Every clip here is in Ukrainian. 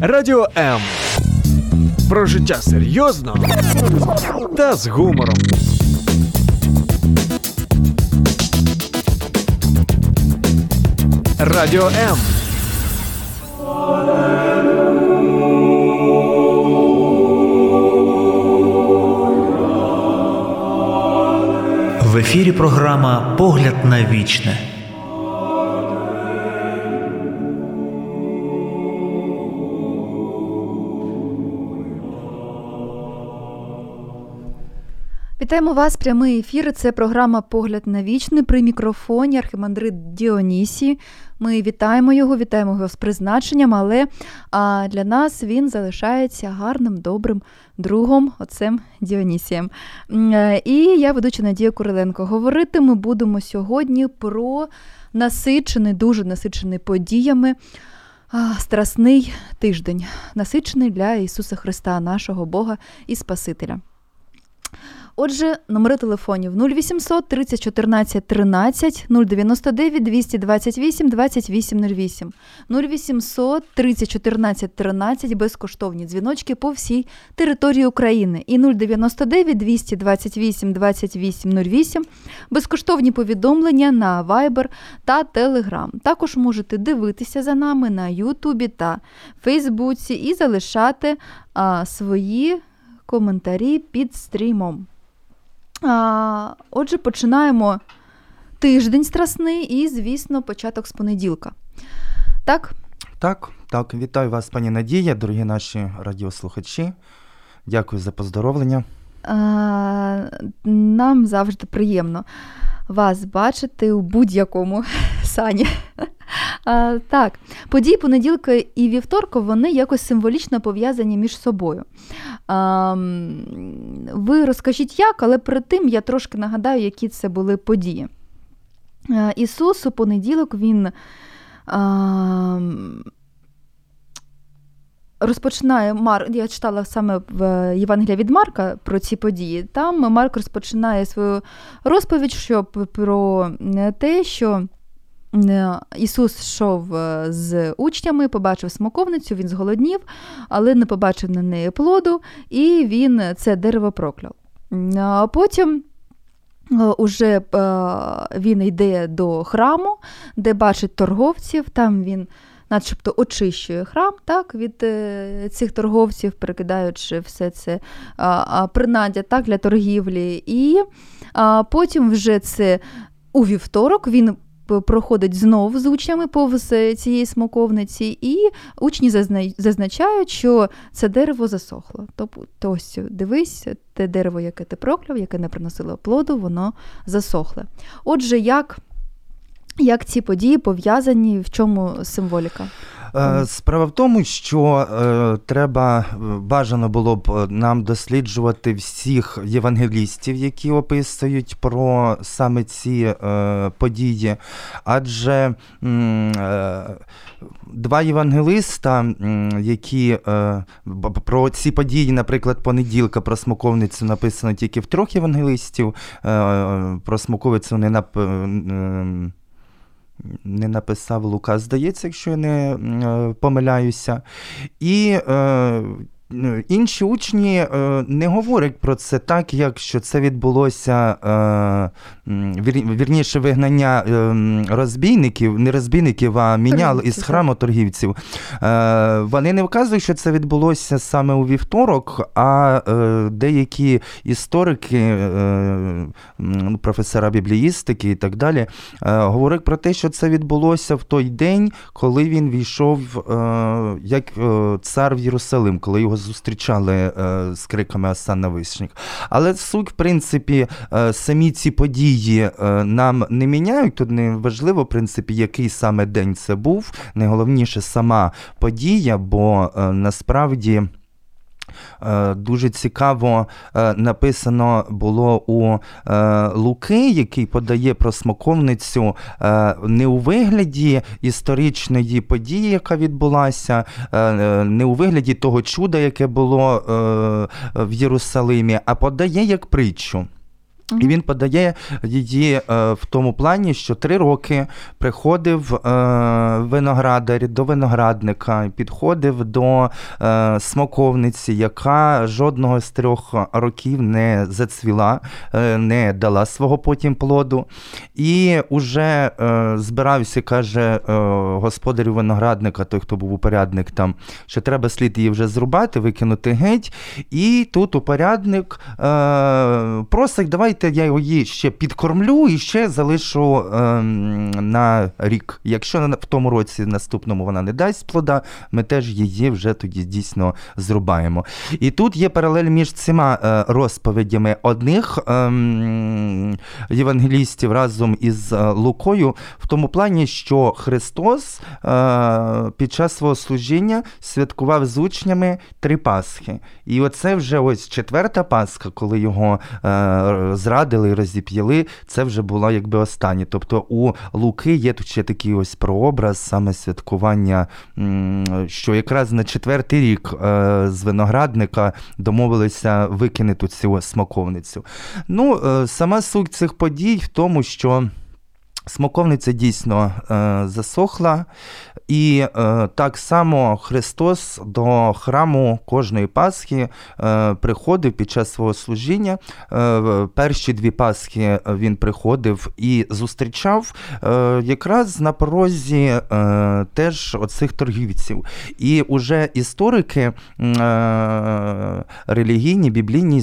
Радіо М. Про життя серйозно та з гумором. Радіо М. В ефірі програма Погляд на вічне. Вітаємо вас, прямий ефір. Це програма Погляд на вічне при мікрофоні Архимандрит Діонісі. Ми вітаємо його, вітаємо його з призначенням, але а, для нас він залишається гарним, добрим другом, отцем Діонісієм. Е, і я ведуча Надія Куриленко. Говорити ми будемо сьогодні про насичений, дуже насичений подіями. Страсний тиждень, насичений для Ісуса Христа, нашого Бога і Спасителя. Отже, номери телефонів 0800 30 14 13 099 228 2808 0800 30 14 13 безкоштовні дзвіночки по всій території України і 099 228 2808 безкоштовні повідомлення на Viber та Telegram. Також можете дивитися за нами на Ютубі та Фейсбуці і залишати а, свої коментарі під стрімом. А, Отже, починаємо тиждень страсний і, звісно, початок з понеділка. Так? Так, так. Вітаю вас, пані Надія, дорогі наші радіослухачі. Дякую за поздоровлення. А, Нам завжди приємно вас бачити у будь-якому сані. А, Так, події понеділка і вівторка вони якось символічно пов'язані між собою. А, Ви розкажіть як, але перед тим я трошки нагадаю, які це були події. А, Ісус у понеділок він. А, Розпочинає Мар, я читала саме в Євангелія від Марка про ці події. Там Марк розпочинає свою розповідь що про те, що Е, Ісус йшов е, з учнями, побачив смоковницю, він зголоднів, але не побачив на неї плоду, і він це дерево прокляв. А потім е, уже він йде до храму, де бачить торговців, там він начебто очищує храм так, від цих торговців, перекидаючи все це принаддя так, для торгівлі. І потім вже це у вівторок він проходить знов з учнями повз цієї смоковниці, і учні зазначають, що це дерево засохло. Тобто, ось дивись, те дерево, яке ти прокляв, яке не приносило плоду, воно засохле. Отже, як, як ці події пов'язані, в чому символіка? Е, справа в тому, що е, треба е, бажано було б нам досліджувати всіх євангелістів, які описують про саме ці е, події, адже е, два євангелиста, які е, про ці події, наприклад, понеділка про смоковницю написано тільки в трьох євангелистів, про смоковицю не нап не написав Лука, здається, якщо я не е, помиляюся. І е, інші учні е, не говорять про це так, як що це відбулося е, вірніше вигнання е, розбійників, не розбійників, а мінял із храму торгівців. Вони не вказують, що це відбулося саме у вівторок, а деякі історики, професора бібліїстики і так далі, говорять про те, що це відбулося в той день, коли він війшов як цар в Єрусалим, коли його зустрічали е, з криками Асана Вишнік. Але суть, в принципі, е, самі ці події е, нам не міняють. Тут не важливо, в принципі, який саме день це був. Найголовніше сама подія, бо насправді. Е, дуже цікаво е, написано було у е, Луки, який подає про смоковницю не у вигляді історичної події, яка відбулася, не у вигляді того чуда, яке було в Єрусалимі, а подає як притчу. І він подає її е, в тому плані, що три роки приходив е, виноградар до виноградника, підходив до е, смоковниці, яка жодного з трьох років не зацвіла, е, не дала свого потім плоду. І уже е, збирався, каже е, господарю виноградника, той, хто був упорядник там, що треба слід її вже зрубати, викинути геть. І тут упорядник просить, давайте я її ще підкормлю і ще залишу е, на рік. Якщо в тому році наступному вона не дасть плода, ми теж її вже тоді дійсно зрубаємо. І тут є паралель між цими е, розповідями одних ем, євангелістів разом із е, Лукою, в тому плані, що Христос е, під час свого служіння святкував з учнями три Пасхи. І оце вже ось четверта Пасха, коли його е, зрадили і розіп'яли, це вже було якби останнє. Тобто у Луки є тут ще такий ось прообраз саме святкування, що якраз на четвертий рік е, з виноградника домовилися викинути цю смаковницю. Ну, е, сама суть цих подій в тому, що. Смоковниця дійсно е, засохла, і е, так само Христос до храму кожної Пасхи е, приходив під час свого служіння. Перші дві Пасхи він приходив і зустрічав якраз на порозі теж оцих торгівців. І уже історики, релігійні, біблійні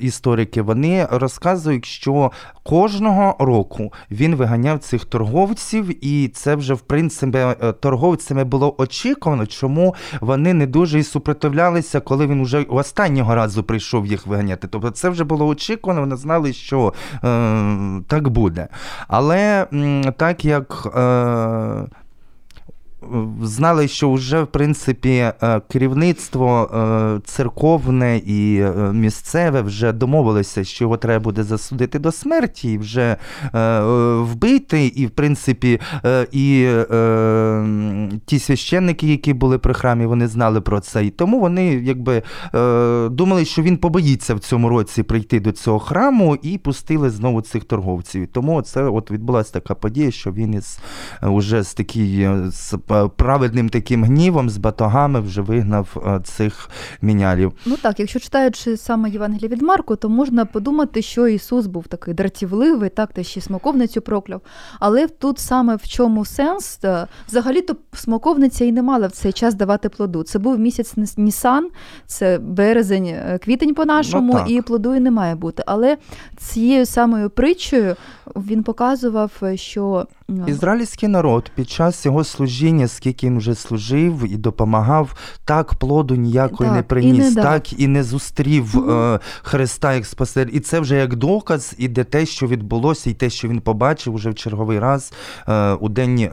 історики, вони розказують, що кожного року він виганяв цих торговців, і це вже в принципі е, торговцями було очікувано, чому вони не дуже і супротивлялися, коли він уже останнього разу прийшов їх виганяти. Тобто це вже було очікувано, вони знали, що е, так буде. Але так як. Е, Знали, що вже в принципі е, керівництво е, церковне і е, місцеве вже домовилося, що його треба буде засудити до смерті, і вже вбити, і в принципі і ті священники, які були при храмі, вони знали про це. І тому вони якби думали, що він побоїться в цьому році прийти до цього храму і пустили знову цих торговців. Тому це от відбулася така подія, що він із уже з такий е, з праведним таким гнівом, з батогами вже вигнав е, цих мінялів. Ну так, якщо читаючи саме Євангеліє від Марку, то можна подумати, що Ісус був такий дратівливий, так, та ще смоковницю прокляв. Але тут саме в чому сенс? Взагалі-то смоковниця і не мала в цей час давати плоду. Це був місяць Нісан, це березень, е, квітень по-нашому, Ну, і плоду і не має бути. Але цією самою притчею він показував, що е, Ізраїльський народ під час його служіння, скільки він вже служив і допомагав, так плоду ніякої Так, не і приніс, не так і не зустрів е, Христа як спаситель. І це вже як доказ іде те, що відбулося, і те, що він побачив уже в черговий раз е, у день е,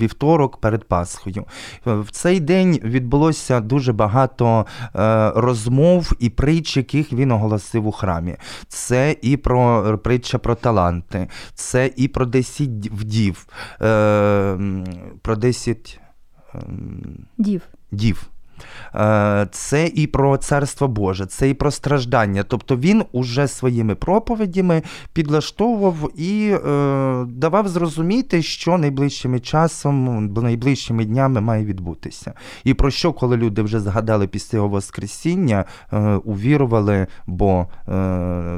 вівторок перед Пасхою. В цей день відбулося дуже багато е, розмов і притч, яких він оголосив у храмі. Це і про притча про таланти, це і про 10 вдів, про 10 ем, дів. дів. Е, Це і про царство Боже, це і про страждання. Тобто він уже своїми проповідями підлаштовував і е, давав зрозуміти, що найближчими часом, найближчими днями має відбутися. І про що, коли люди вже згадали після його Воскресіння, е, увірували, бо е,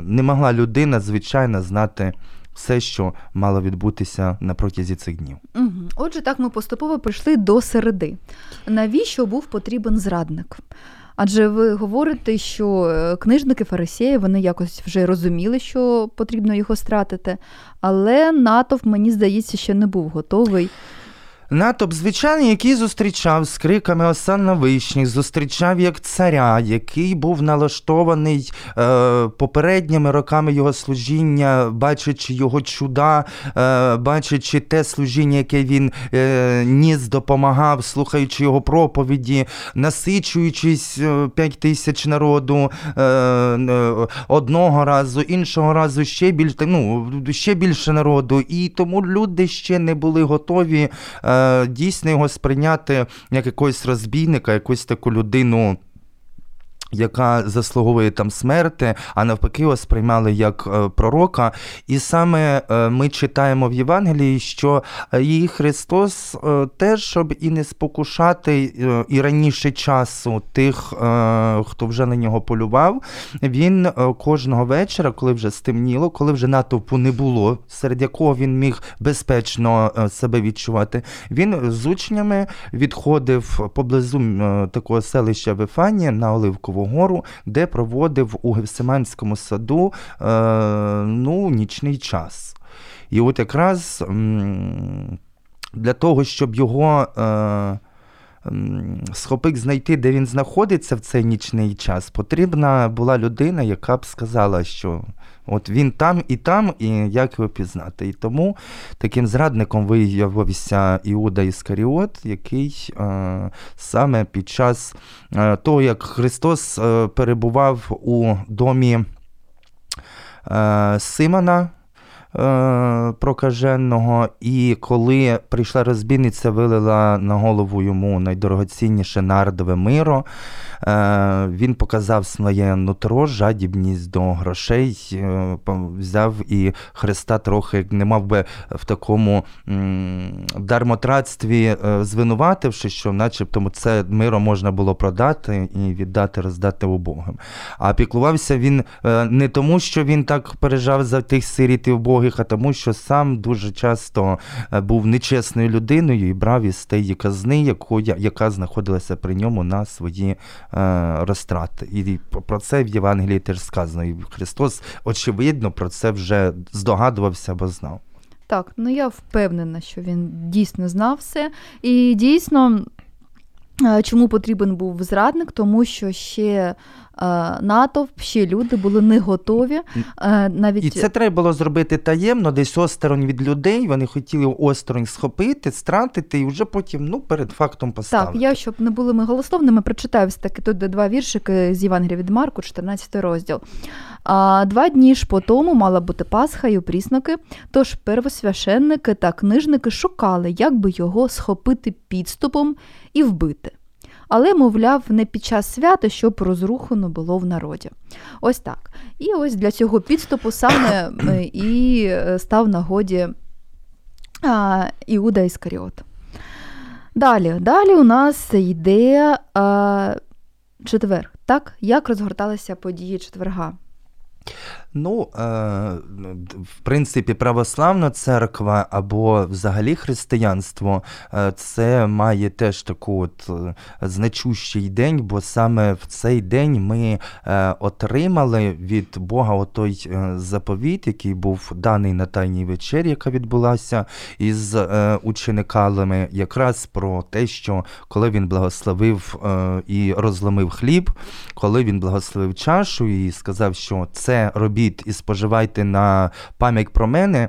не могла людина, звичайно, знати все, що мало відбутися на протязі цих днів. Угу. Отже, так ми поступово прийшли до середи. Навіщо був потрібен зрадник? Адже ви говорите, що е, книжники фарисеї вони якось вже розуміли, що потрібно його стратити, але натовп, мені здається, ще не був готовий. Натовп звичайний, який зустрічав з криками Осанна Вишніх, зустрічав як царя, який був налаштований е, попередніми роками його служіння, бачачи його чуда, е, бачачи те служіння, яке він е, ніс, допомагав, слухаючи його проповіді, насичуючись е, п'ять тисяч народу е, е, одного разу, іншого разу ще більше, ну, ще більше народу. І тому люди ще не були готові. Е, дійсно його сприйняти як якогось розбійника, якусь таку людину. Яка заслуговує там смерти, а навпаки, його сприймали як е, пророка. І саме е, ми читаємо в Євангелії, що е, і Христос теж, щоб і не спокушати і раніше часу тих, хто вже на нього полював, він кожного вечора, коли вже стемніло, коли вже натовпу не було, серед якого він міг безпечно себе відчувати, він з учнями відходив поблизу такого селища Вифанія на Оливкову гору, де проводив у Гевсиманському саду е, ну, нічний час. І от якраз для того, щоб його е, схопик знайти, де він знаходиться в цей нічний час, потрібна була людина, яка б сказала, що от він там і там, і як його пізнати. І тому таким зрадником виявився Іуда Іскаріот, який е, саме під час е, того, як Христос е, перебував у домі е, Симона. Е, Прокаженого, і коли прийшла розбійниця, вилила на голову йому найдорогоцінніше нардове миро, е, він показав своє нутро, жадібність до грошей, е, взяв і Христа трохи, не мав би в такому дармотратстві звинувативши, що начебто це миро можна було продати і віддати, роздати убогим. А піклувався він не тому, що він так пережав за тих сиріт і убогих, а тому, що сам дуже часто е, був нечесною людиною і брав із тієї казни, яку, яка знаходилася при ньому на свої е, розтрати. І про це в Євангелії теж сказано. І Христос, очевидно, про це вже здогадувався або знав. Так, ну я впевнена, що він дійсно знав все. І дійсно, чому потрібен був зрадник? Тому що ще е, натовп, ще люди були не готові. е, Навіть І це треба було зробити таємно, десь осторонь від людей. Вони хотіли осторонь схопити, стратити і вже потім ну, перед фактом поставити. Так, я, щоб не були ми голословними, прочитаю все таки тут два віршики з Євангелія від Марку, 14 розділ. А, два дні ж по тому мала бути Пасха й опрісноки, тож первосвященники та книжники шукали, як би його схопити підступом і вбити. Але, мовляв, не під час свята, щоб розруху не було в народі. Ось так. І ось для цього підступу саме е, і е, став нагоді Іуда Іскаріот. Далі, далі у нас йде а, четвер. Так, як розгорталися події четверга? Ну, е, в принципі, православна церква або взагалі християнство е, це має теж таку от е, значущий день, бо саме в цей день ми отримали від Бога отой заповіт, який був даний на Тайній вечері, яка відбулася із учениками, якраз про те, що коли він благословив і розломив хліб, коли він благословив чашу і сказав, що це робіть і споживайте на пам'ять про мене.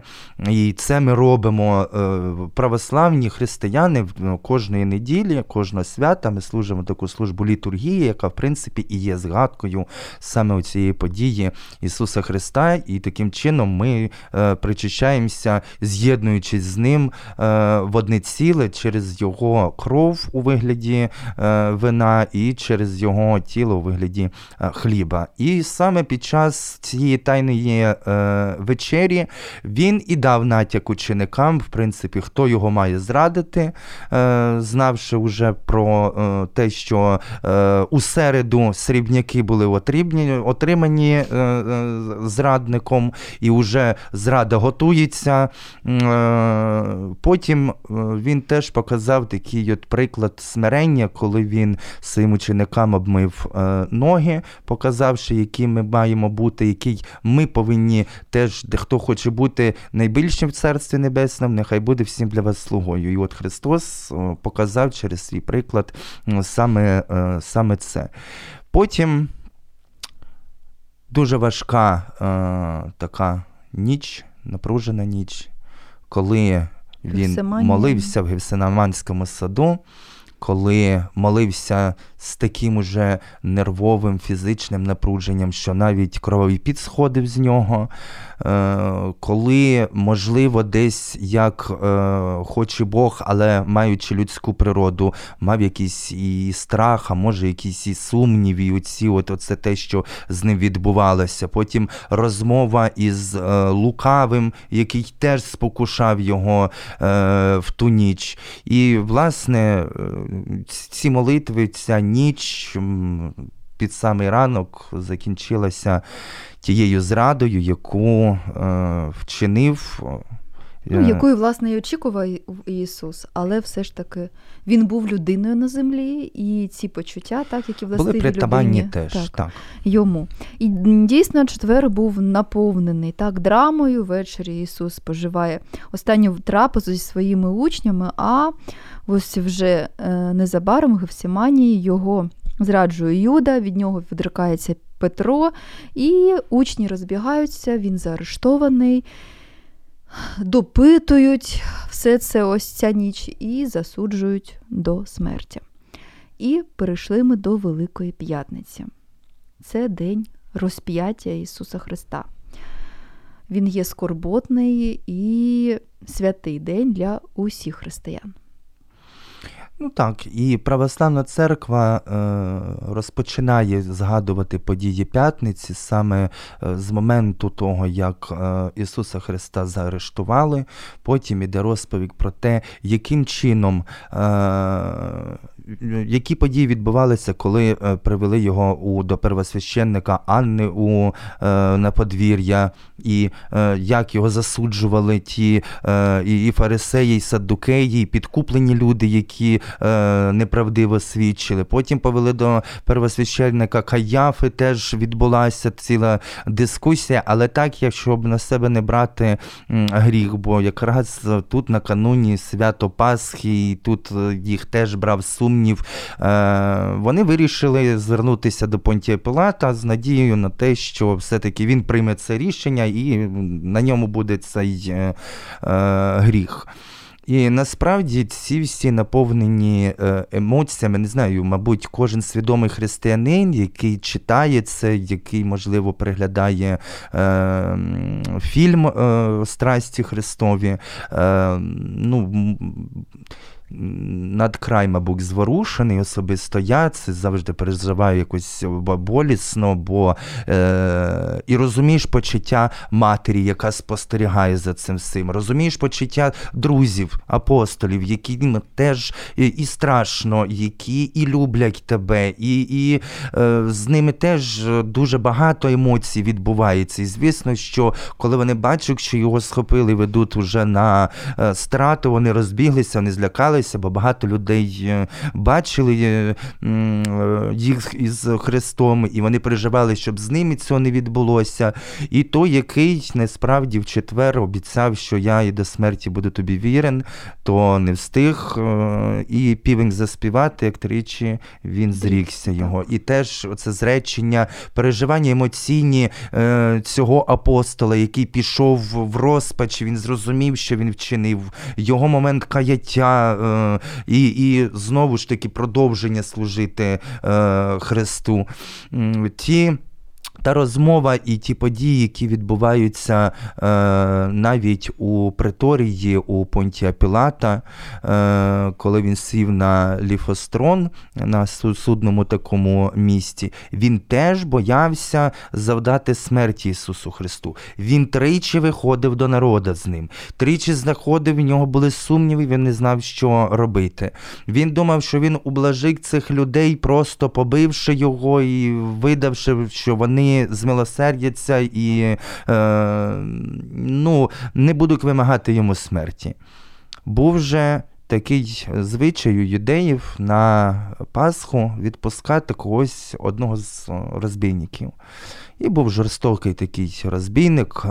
І це ми робимо е, православні християни ну, кожної неділі, кожного свята. Ми служимо таку службу літургії, яка в принципі і є згадкою саме цієї події Ісуса Христа. І таким чином ми е, причащаємося, з'єднуючись з ним е, в одне ціле через його кров у вигляді вина і через його тіло у вигляді хліба. І саме під час цієї тайної е, вечері він і дав натяк ученикам, в принципі, хто його має зрадити, е, знавши вже про е, те, що е, у середу срібняки були отрібні, отримані е, е, зрадником, і вже зрада готується. Потім він теж показав такий от приклад смирення, коли він своїм ученикам обмив ноги, показавши, які ми маємо бути, який ми повинні теж, де хто хоче бути найбільшим в Царстві Небесному, нехай буде всім для вас слугою. І от Христос е, показав через свій приклад саме, е, саме це. Потім дуже важка е, така ніч, напружена ніч, коли він молився в Гефсиманському саду, коли молився з таким уже нервовим фізичним напруженням, що навіть крововий піт сходив з нього, е, коли, можливо, десь як е, хоче Бог, але маючи людську природу, мав якийсь і страх, а може якісь і сумнів, і оці, от оце те, що з ним відбувалося. Потім розмова із е, лукавим, який теж спокушав його в ту ніч. І, власне, ці молитви, ця ніч м, під самий ранок закінчилася тією зрадою, яку е, Ну, е, якою, власне, і очікував Ісус, але все ж таки він був людиною на землі, і ці почуття, так, які притаманні людині, теж. так, Так. йому. І дійсно четвер був наповнений так драмою. Ввечері Ісус споживає останню трапезу зі своїми учнями, а ось вже е, незабаром в Гефсіманії його зраджує Юда, від нього відрикається Петро, і учні розбігаються, він заарештований. Допитують все це ось ця ніч і засуджують до смерті. І перейшли ми до Великої П'ятниці. Це день розп'яття Ісуса Христа. Він є скорботний і святий день для усіх християн. Ну так, і православна церква е, розпочинає згадувати події п'ятниці саме е, з моменту того, як е, Ісуса Христа заарештували. Потім іде розповідь про те, яким чином, е, які події відбувалися, коли е, привели його у, до первосвященника Анни у, е, на подвір'я, і е, як його засуджували ті е, і, фарисеї, і саддукеї, і підкуплені люди, які е, неправдиво свідчили. Потім повели до первосвященника Каяфи, теж відбулася ціла дискусія, але так, якщо б на себе не брати гріх, бо якраз тут накануні свято Пасхи, і тут е, їх теж брав сумнів. Е, вони вирішили звернутися до Понтія Пилата з надією на те, що все-таки він прийме це рішення і на ньому буде цей е, е, гріх. І насправді ці всі наповнені е, емоціями, не знаю, мабуть, кожен свідомий християнин, який читає це, який, можливо, переглядає е, фільм е, Страсті Христові, е, ну, надкрай, мабуть, зворушений особисто я це завжди переживаю якось болісно, бо е, і розумієш почуття матері, яка спостерігає за цим всім. Розумієш почуття друзів, апостолів, яким теж і, страшно, які і люблять тебе, і, і е, з ними теж дуже багато емоцій відбувається. І звісно, що коли вони бачать, що його схопили, ведуть уже на е, страту, вони розбіглися, вони злякалися, бо багато людей е, бачили е, е, їх із Христом, і вони переживали, щоб з ними цього не відбулося. І той, який насправді в четвер обіцяв, що я і до смерті буду тобі вірен, то не встиг і півень заспівати, як тричі він зрікся його. І теж це зречення, переживання емоційні цього апостола, який пішов в розпач, він зрозумів, що він вчинив, його момент каяття, і, і знову ж таки продовження служити е, Христу. Ті та розмова і ті події, які відбуваються е, навіть у приторії у Понтія Пілата, е, коли він сів на ліфострон на судному такому місці, він теж боявся завдати смерті Ісусу Христу. Він тричі виходив до народа з ним, тричі знаходив, в нього були сумніви, він не знав, що робити. Він думав, що він ублажить цих людей, просто побивши його і видавши, що вони змилосердяться і е, ну, не будуть вимагати йому смерті. Був же такий звичай у юдеїв на Пасху відпускати когось одного з е, розбійників. І був жорстокий такий розбійник е,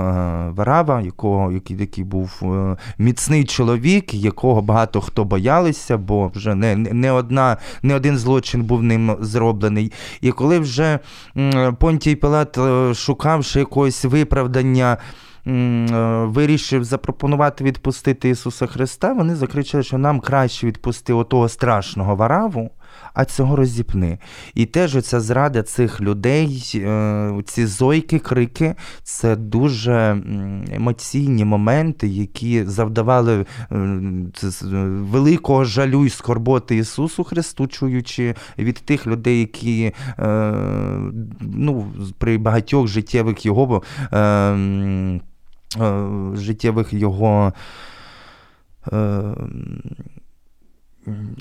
Варава, якого, який, який був е, міцний чоловік, якого багато хто боялися, бо вже не, не, одна, не один злочин був ним зроблений. І коли вже Понтій Пилат, шукавши якогось виправдання, вирішив запропонувати відпустити Ісуса Христа, вони закричали, що нам краще відпусти отого страшного вараву, а цього розіпни. І теж оця зрада цих людей, е, ці зойки, крики це дуже емоційні моменти, які завдавали е, е, великого жалю і скорботи Ісусу Христу, чуючи від тих людей, які е, ну, при багатьох життєвих його. Е, е, життєвих його е,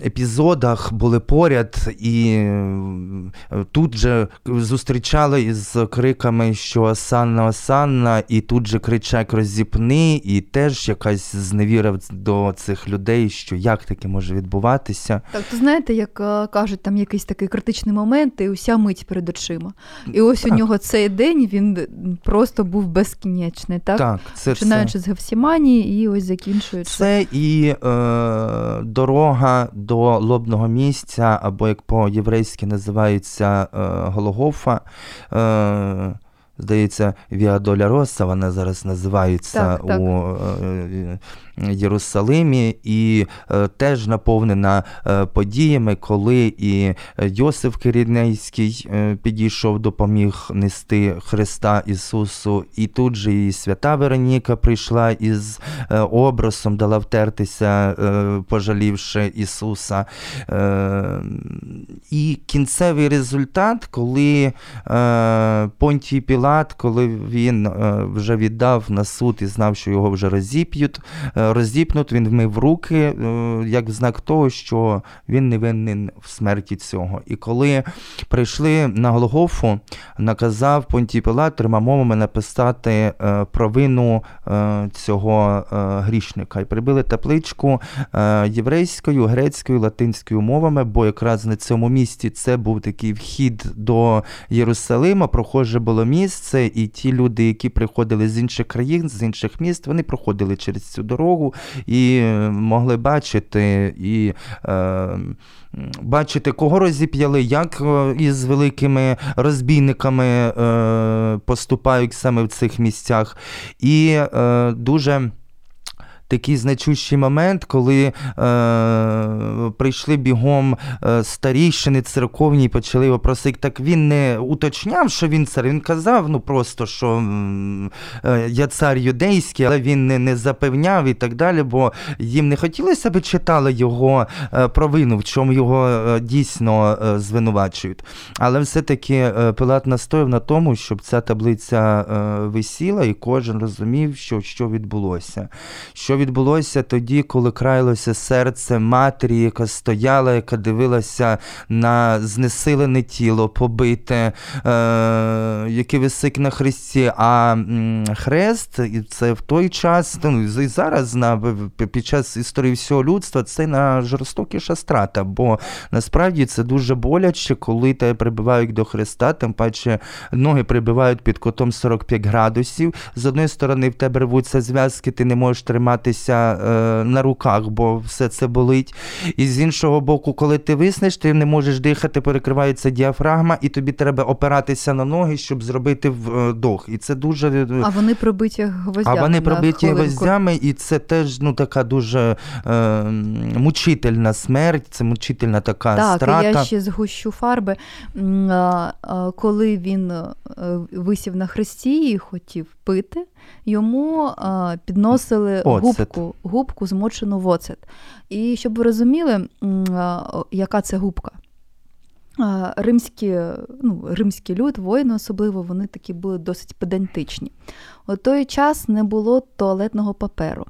епізодах були поряд і е, тут же зустрічали із криками, що Осанна, Осанна, і тут же кричак розіпни, і теж якась зневіра до цих людей, що як таке може відбуватися. Так, то знаєте, як е, кажуть, там якийсь такий критичний момент, і уся мить перед очима. І ось Так. у нього цей день він просто був безкінечний, так? Так, це все. Починаючи з Гефсіманії і ось закінчуючи. Це і е, дорога до лобного місця, або як по-єврейськи називається е, Голгофа. Е, Здається, Віадоля Роса, вона зараз називається Так, так. у е, Єрусалимі, і е, теж наповнена е, подіями, коли і Йосиф Кирінейський е, підійшов, допоміг нести Христа Ісусу, і тут же і свята Вероніка прийшла із е, образом, дала втертися, е, пожалівши Ісуса. Е, І кінцевий результат, коли е, Понтій Пілат, коли він е, вже віддав на суд і знав, що його вже розіп'ють, е, він вмив руки, е, як знак того, що він не винен в смерті цього. І коли прийшли на Голгофу, наказав Понтій Пілат трьома мовами написати е, провину е, цього грішника. І прибили табличку е, єврейською, грецькою, латинською мовами, бо якраз на цьому місці це був такий вхід до Єрусалима, прохоже було місце, і ті люди, які приходили з інших країн, з інших міст, вони проходили через цю дорогу і е, могли бачити і. Е, Бачити, кого розіп'яли, як е, із великими розбійниками е, поступають саме в цих місцях. І е, дуже такий значущий момент, коли е, прийшли бігом е, старійшини церковні і почали його просити. Так він не уточняв, що він цар. Він казав, ну просто що е, я цар юдейський, але він не, не запевняв і так далі, бо їм не хотілося, аби читали його е, провину, в чому його е, дійсно е, звинувачують. Але все-таки е, Пилат настояв на тому, щоб ця таблиця висіла, і кожен розумів, що, що відбулося. Що відбулося тоді, коли краялося серце матері, яка стояла, яка дивилася на знесилене тіло, побите, е, яке висить на хресті. А хрест, і це в той час, ну і зараз на під час історії всього людства, це на жорстокіша страта. Бо насправді це дуже боляче, коли тебе прибивають до хреста, тим паче ноги прибивають під кутом 45 градусів. З одної сторони, в тебе рвуться зв'язки, ти не можеш триматися е, на руках, бо все це болить. І з іншого боку, коли ти виснеш, ти не можеш дихати, перекривається діафрагма, і тобі треба опиратися на ноги, щоб зробити вдох. І це дуже. е, А вони пробиті гвоздями. а вони пробиті гвоздями, і це теж ну, така дуже е, мучительна смерть, це мучительна така Так, страта. і я ще згущу фарби. Коли він е, висів на хресті і хотів пити, йому а, підносили Оцет. губку, губку змочену в оцет. І щоб ви розуміли, о, яка це губка. А, Римські, ну, римський люд, воїни особливо, вони такі були досить педантичні. У той час не було туалетного паперу.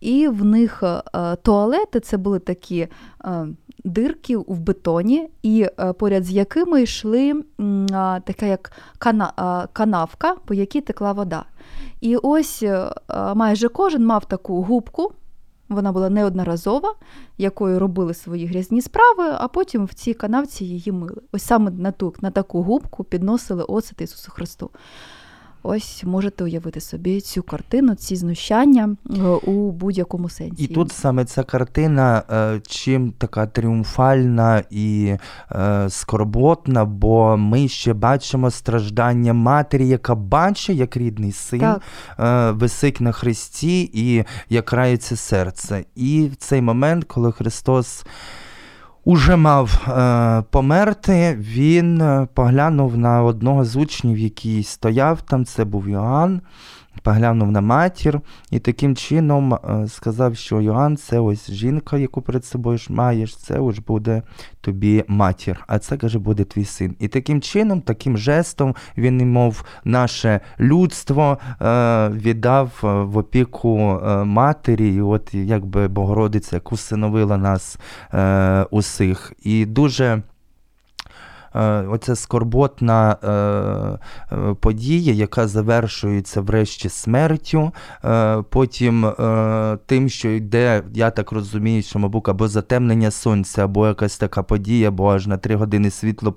І в них е, туалети це були такі е, дирки в бетоні, і е, поряд з якими йшли така як канавка, по якій текла вода. І ось е, майже кожен мав таку губку. Вона була неодноразова, якою робили свої грязні справи, а потім в цій канавці її мили. Ось саме на ту на таку губку підносили оцет Ісусу Христу. Ось можете уявити собі цю картину, ці знущання е, у будь-якому сенсі. І тут саме ця картина е, чим така тріумфальна і е, скорботна, бо ми ще бачимо страждання матері, яка бачить, як рідний син Так. висить на хресті і як рається серце. І в цей момент, коли Христос уже мав е, померти, він е, поглянув на одного з учнів, який стояв там, це був Йоанн. Поглянув на матір і таким чином е, сказав, що Йоанн це ось жінка, яку перед собою ж маєш, це ось буде тобі матір, а це каже, буде твій син. І таким чином, таким жестом він, мов наше людство е, віддав е, в опіку матері, і от якби Богородиця, яка усиновила нас усіх. І дуже. Е, Оця скорботна е, е, подія, яка завершується врешті смертю, потім тим, що йде, я так розумію, що, мабуть, або затемнення сонця, або якась така подія, бо аж на три години світло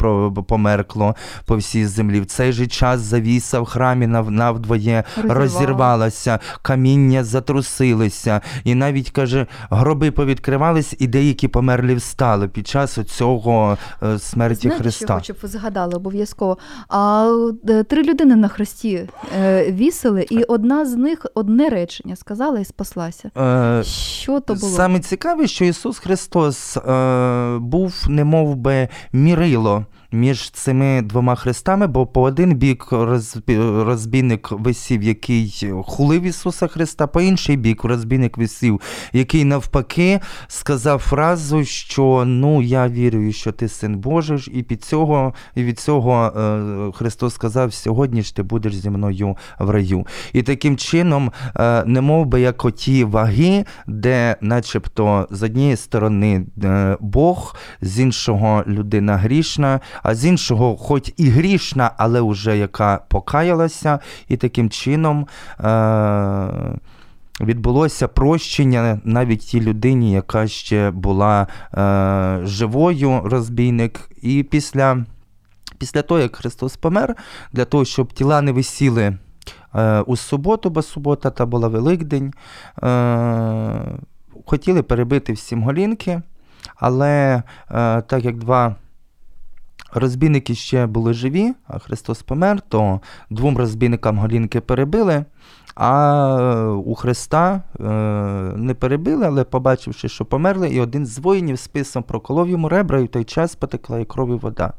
померкло по всій землі. В цей же час завіса в храмі навдвоє Розірвала. розірвалася, каміння затрусилися, і навіть каже, гроби повідкривались, і деякі померлі встали під час цього смерті Христа. Що хочу, щоб ви згадали обов'язково. А е, три людини на хресті е, вісили, і одна з них одне речення сказала і спаслася. Е, Що то було? Саме цікаве, що Ісус Христос е, був немов би мірило між цими двома хрестами, бо по один бік розбі- розбійник висів, який хулив Ісуса Христа, по інший бік розбійник висів, який навпаки сказав фразу, що ну я вірю, що ти син Божий, і під цього, і від цього е, Христос сказав: сьогодні ж ти будеш зі мною в раю. І таким чином, е, не мов би як оті ваги, де, начебто, з однієї сторони е, Бог, з іншого людина грішна, а з іншого, хоч і грішна, але вже яка покаялася, і таким чином. Е, Відбулося прощення навіть тій людині, яка ще була е, живою, розбійник. І після, після того, як Христос помер, для того, щоб тіла не висіли е, у суботу, бо субота та була Великдень, е, хотіли перебити всім голінки, але е, так як два розбійники ще були живі, а Христос помер, то двом розбійникам голінки перебили. А у Христа е, не перебили, але побачивши, що померли, і один з воїнів списом проколов йому ребра, і в той час потекла і кров і вода.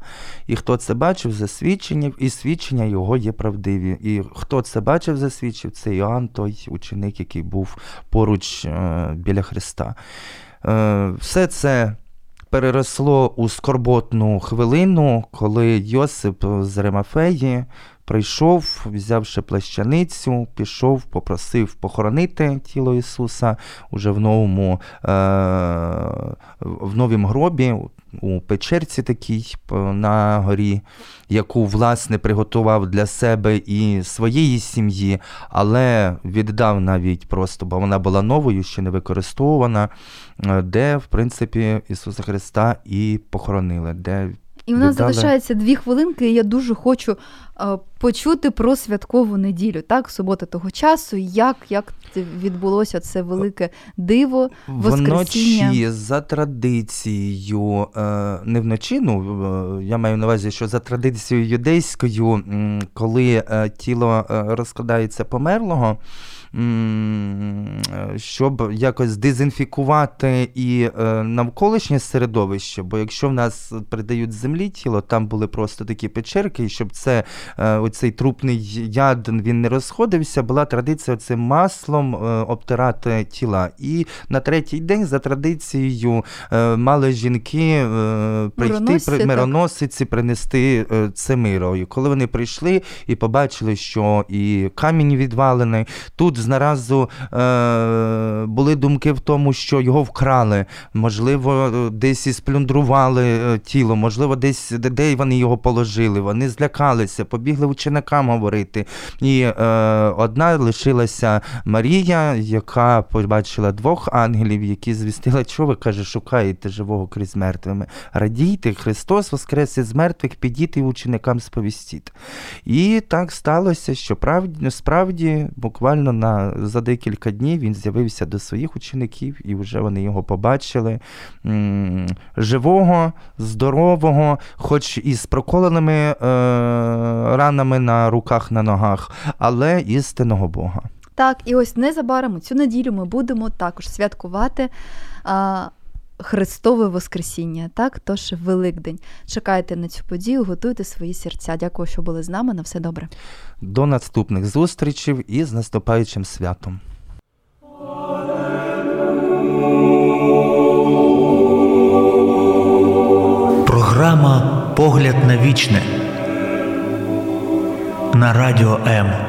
І хто це бачив, засвідчення, і свідчення його є правдиві. І хто це бачив, засвідчив, це Іоанн, той ученик, який був поруч е, біля Христа. Е, все це переросло у скорботну хвилину, коли Йосип з Римафеї прийшов, взявши плащаницю, пішов, попросив похоронити тіло Ісуса уже в новому е- в новім гробі, у печерці такій на горі, яку власне приготував для себе і своєї сім'ї, але віддав навіть просто, бо вона була новою, ще не використовувана, е, де, в принципі, Ісуса Христа і похоронили. де І в нас віддали- залишається дві хвилинки, і я дуже хочу е, почути про святкову неділю, так, субота того часу, як, як відбулося це велике диво, Воскресіння. Вночі за традицією, е, не вночі, ну е, я маю на увазі, що за традицією юдейською, коли е, тіло е, розкладається померлого, щоб якось дезінфікувати і е, навколишнє середовище, бо якщо в нас придають землі тіло, там були просто такі печерки, і щоб це е, оцей трупний яд він не розходився, була традиція цим маслом е, обтирати тіла. І на третій день, за традицією, е, мали жінки е, прийти, при, мироносиці принести е, це миро. І коли вони прийшли і побачили, що і камінь відвалений, тут знаразу е, були думки в тому, що його вкрали, можливо, десь і сплюндрували е, тіло, можливо, десь де, вони його положили. Вони злякалися, побігли ученикам говорити. І е, одна лишилася Марія, яка побачила двох ангелів, які звістили, що ви каже, шукаєте живого крізь мертвими. Радійте, Христос воскрес із мертвих, підіть і ученикам сповістіть. І так сталося, що правді, справді буквально на за декілька днів він з'явився до своїх учеників, і вже вони його побачили живого, здорового, хоч і з проколеними е, ранами на руках, на ногах, але істинного Бога. Так, і ось незабаром цю неділю ми будемо також святкувати Христове Воскресіння. Так, тож Великдень. Чекайте на цю подію, готуйте свої серця. Дякую, що були з нами. На все добре. До наступних зустрічей і з наступаючим святом. Програма Погляд на вічне на радіо М.